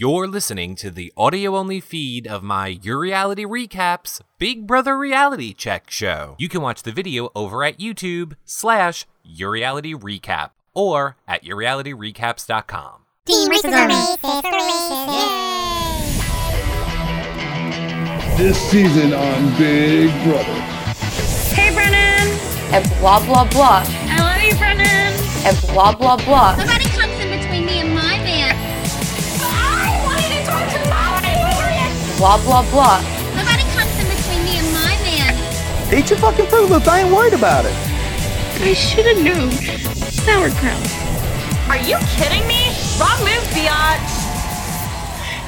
You're listening to the audio only feed of my Your Reality Recaps Big Brother Reality Check show. You can watch the video over at YouTube slash Your Reality Recap or at YourRealityRecaps.com. Team racism. Racist, This season on Big Brother. Hey, Brennan! and blah blah blah I love you, Brennan! and blah blah blah Nobody blah blah blah Nobody comes in between me and my man. Eat your fucking Fruit Loops. I ain't worried about it. I should have known. Sauerkraut. Are you kidding me? Wrong move, biatch!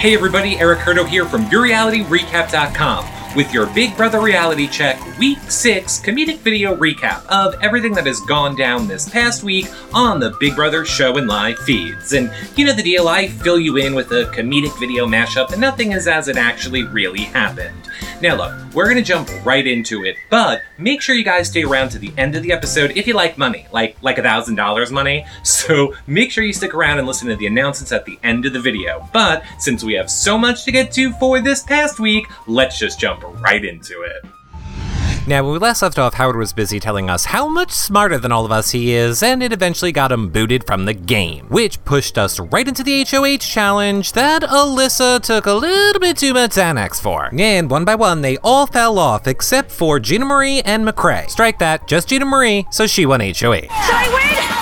Hey everybody, Eric Hurdo here from YourRealityRecap.com with your Big Brother Reality Check Week 6 comedic video recap of everything that has gone down this past week on the Big Brother show and live feeds. And you know the deal, I fill you in with a comedic video mashup and nothing is as it actually really happened. Now look, we're gonna jump right into it, but make sure you guys stay around to the end of the episode if you like money, like like a thousand dollars money. So make sure you stick around and listen to the announcements at the end of the video. But since we have so much to get to for this past week, let's just jump right into it. Now, when we last left off, Howard was busy telling us how much smarter than all of us he is, and it eventually got him booted from the game, which pushed us right into the HOH challenge that Elissa took a little bit too much Xanax for. And one by one, they all fell off except for Gina Marie and McCrae. Strike that, just Gina Marie, so she won HOH. Did I win?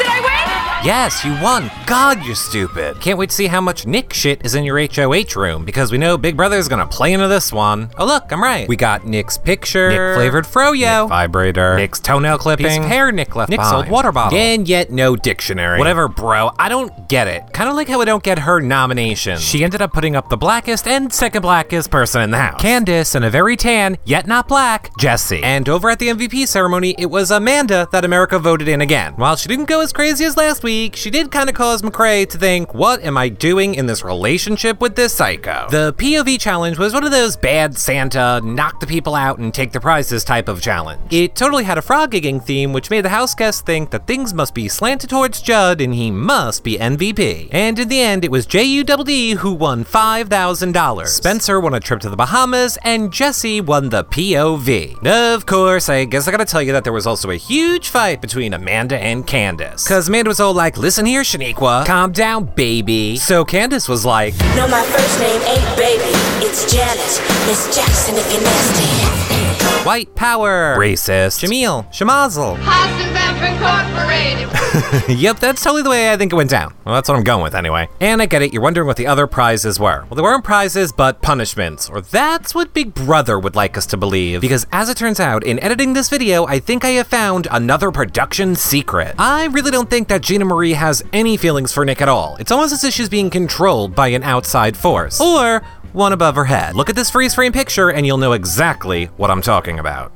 Did I win? Yes, you won. God, you're stupid. Can't wait to see how much Nick shit is in your HOH room because we know Big Brother's gonna play into this one. Oh, look, I'm right. We got Nick's picture, Nick flavored froyo, Nick vibrator, Nick's toenail clipping, piece of hair Nick left Nick's old water bottle, and yet no dictionary. Whatever, bro. I don't get it. Kind of like how I don't get her nomination. She ended up putting up the blackest and second blackest person in the house. Candice and a very tan, yet not black, Jessie. And over at the MVP ceremony, it was Amanda that America voted in again. While she didn't go as crazy as last week, she did kind of cause McCrae to think, what am I doing in this relationship with this psycho? The POV challenge was one of those bad Santa, knock the people out and take the prizes type of challenge. It totally had a frog gigging theme, which made the house guests think that things must be slanted towards Judd and he must be MVP. And in the end, it was JUDD who won $5,000. Spencer won a trip to the Bahamas, and Jessie won the POV. Of course, I guess I gotta tell you that there was also a huge fight between Amanda and Candice. Cause Amanda was all like, listen here, Shaniqua, calm down, baby. So Candice was like, No, my first name ain't baby. It's Janet. Miss Jackson if you're nasty. white power, racist, Jamil, Shamazel. Yep, that's totally the way I think it went down. Well, that's what I'm going with anyway. And I get it, you're wondering what the other prizes were. Well, they weren't prizes, but punishments. Or that's what Big Brother would like us to believe. Because as it turns out, in editing this video, I think I have found another production secret. I really don't think that Gina Marie has any feelings for Nick at all. It's almost as if she's being controlled by an outside force. Or one above her head. Look at this freeze frame picture and you'll know exactly what I'm talking about.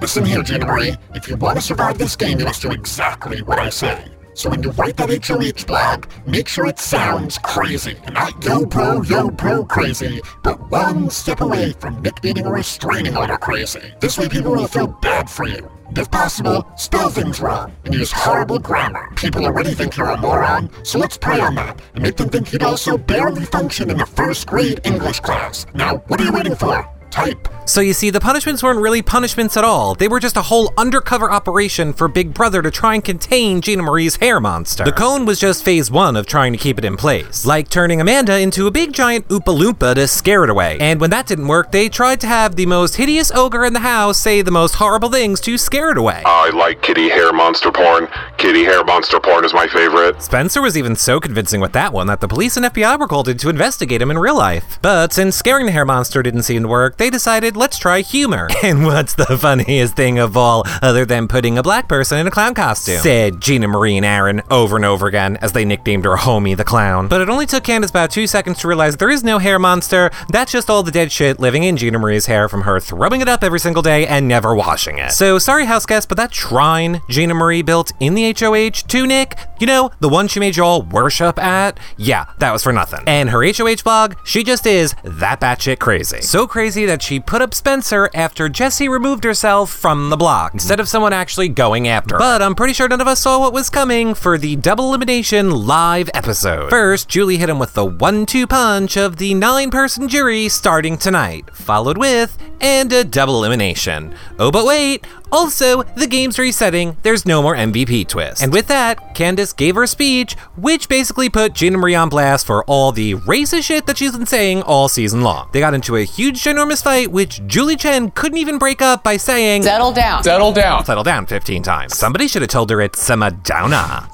Listen here, Gina Marie. If you want to survive this game, you must do exactly what I say. So when you write that HOH blog, make sure it sounds crazy. And not yo pro, yo pro crazy, but one step away from Nick needing a restraining order crazy. This way people will feel bad for you. And if possible, spell things wrong and use horrible grammar. People already think you're a moron, so let's prey on that and make them think you'd also barely function in a first grade English class. Now, what are you waiting for? Type. So you see, the punishments weren't really punishments at all. They were just a whole undercover operation for Big Brother to try and contain Gina Marie's hair monster. The cone was just phase one of trying to keep it in place, like turning Amanda into a big giant Oompa Loompa to scare it away. And when that didn't work, they tried to have the most hideous ogre in the house say the most horrible things to scare it away. I like kitty hair monster porn. Kitty hair monster porn is my favorite. Spencer was even so convincing with that one that the police and FBI were called in to investigate him in real life. But since scaring the hair monster didn't seem to work, they decided let's try humor. And what's the funniest thing of all, other than putting a black person in a clown costume? Said Gina Marie and Aaryn over and over again as they nicknamed her Homie the Clown. But it only took Candice about two seconds to realize there is no hair monster. That's just all the dead shit living in Gina Marie's hair from her throwing it up every single day and never washing it. So sorry, house guest, but that shrine Gina Marie built in the HOH to Nick, you know, the one she made you all worship at, yeah, that was for nothing. And her HOH blog, she just is that batshit crazy. So crazy that she put up up Spencer after Jessie removed herself from the block, instead of someone actually going after her. But I'm pretty sure none of us saw what was coming for the double elimination live episode. First, Julie hit him with the one two punch of the nine person jury starting tonight, followed with, and a double elimination. Oh, but wait, also, the game's resetting, there's no more MVP twist. And with that, Candice gave her speech, which basically put Gina Marie on blast for all the racist shit that she's been saying all season long. They got into a huge, ginormous fight, which Julie Chen couldn't even break up by saying, Settle down. Settle down. Settle down 15 times. Somebody should have told her it's Samadowna.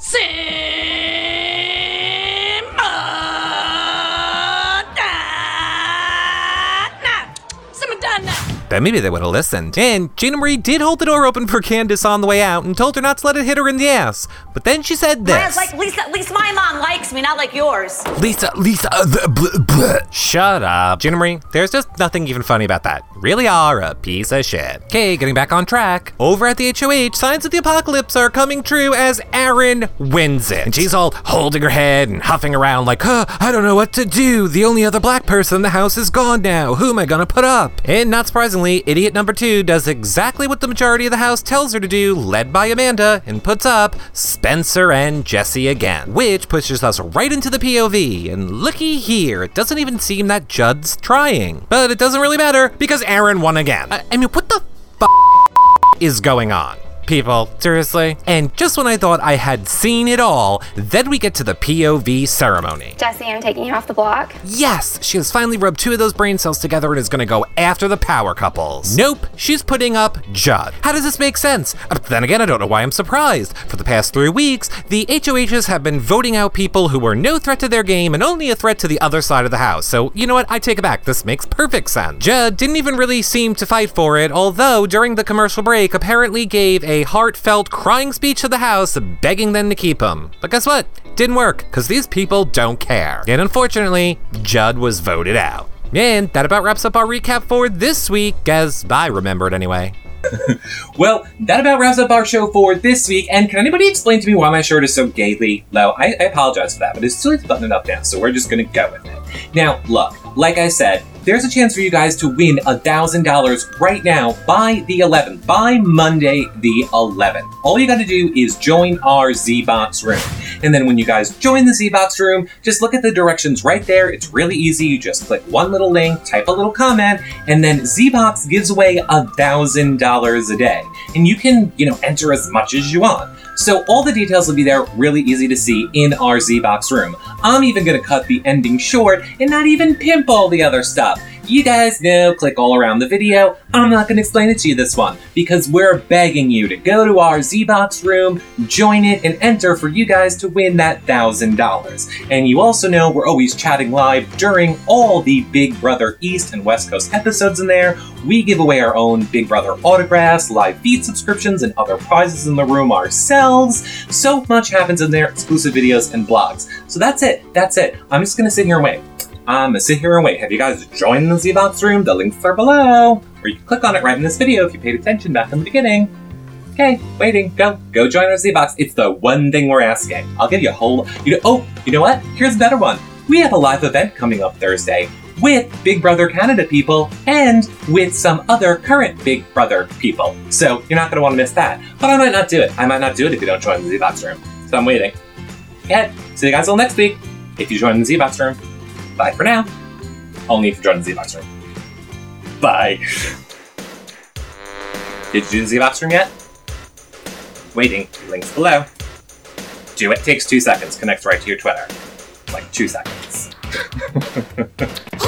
Then maybe they would have listened. And Gina Marie did hold the door open for Candice on the way out and told her not to let it hit her in the ass. But then she said this. like, Lisa, least, at least my mom likes me, not like yours. Lisa, Lisa, uh, the- blah, blah. Shut up. Gina Marie, there's just nothing even funny about that. Really are a piece of shit. Okay, getting back on track. Over at the HOH, signs of the apocalypse are coming true as Aaryn wins it. And she's all holding her head and huffing around like, huh, I don't know what to do. The only other black person in the house is gone now. Who am I gonna put up? And not surprisingly, idiot number two does exactly what the majority of the house tells her to do, led by Amanda, and puts up Spencer and Jessie again. Which pushes us right into the POV. And looky here, it doesn't even seem that Judd's trying. But it doesn't really matter because Aaryn won again. I, I mean, what the f is going on? People, seriously? And just when I thought I had seen it all, then we get to the POV ceremony. Jessie, I'm taking you off the block. Yes, she has finally rubbed two of those brain cells together and is gonna go after the power couples. Nope, she's putting up Judd. How does this make sense? Uh, But then again, I don't know why I'm surprised. For the past three weeks, the HOHs have been voting out people who were no threat to their game and only a threat to the other side of the house. So, you know what? I take it back. This makes perfect sense. Judd didn't even really seem to fight for it, although during the commercial break, apparently gave a heartfelt crying speech to the house, begging them to keep him. But guess what? Didn't work, because these people don't care. And unfortunately, Judd was voted out. And that about wraps up our recap for this week, as I remember it anyway. Well, that about wraps up our show for this week. And can anybody explain to me why my shirt is so gaily low? I, I apologize for that, but it's still buttoned up now, so we're just gonna go with it. Now, look, like I said, there's a chance for you guys to win a thousand dollars right now by the 11th, by Monday the 11th. All you got to do is join our zeebox room, and then when you guys join the zeebox room, just look at the directions right there. It's really easy. You just click one little link, type a little comment, and then zeebox gives away a thousand dollars a day, and you can, you know, enter as much as you want. So all the details will be there, really easy to see in our zeebox room. I'm even gonna cut the ending short and not even pimp all the other stuff. You guys know, click all around the video. I'm not gonna explain it to you this one because we're begging you to go to our zeebox room, join it, and enter for you guys to win that thousand dollars. And you also know we're always chatting live during all the Big Brother East and West Coast episodes in there. We give away our own Big Brother autographs, live feed subscriptions, and other prizes in the room ourselves. So much happens in there, exclusive videos and blogs. So that's it. That's it. I'm just gonna sit here and wait. Gonna sit here and wait. Have you guys joined the zeebox room? The links are below. Or you can click on it right in this video if you paid attention back in the beginning. Okay, waiting. Go. Go join our zeebox. It's the one thing we're asking. I'll give you a whole... You know, oh, you know what? Here's a better one. We have a live event coming up Thursday with Big Brother Canada people and with some other current Big Brother people. So you're not going to want to miss that. But I might not do it. I might not do it if you don't join the zeebox room. So I'm waiting. Okay, see you guys all next week. If you join the zeebox room. Bye for now. Only if you join the room. Bye. Did you do the zeebox room yet? Waiting. Links below. Do it. Takes two seconds. Connects right to your Twitter. Like two seconds.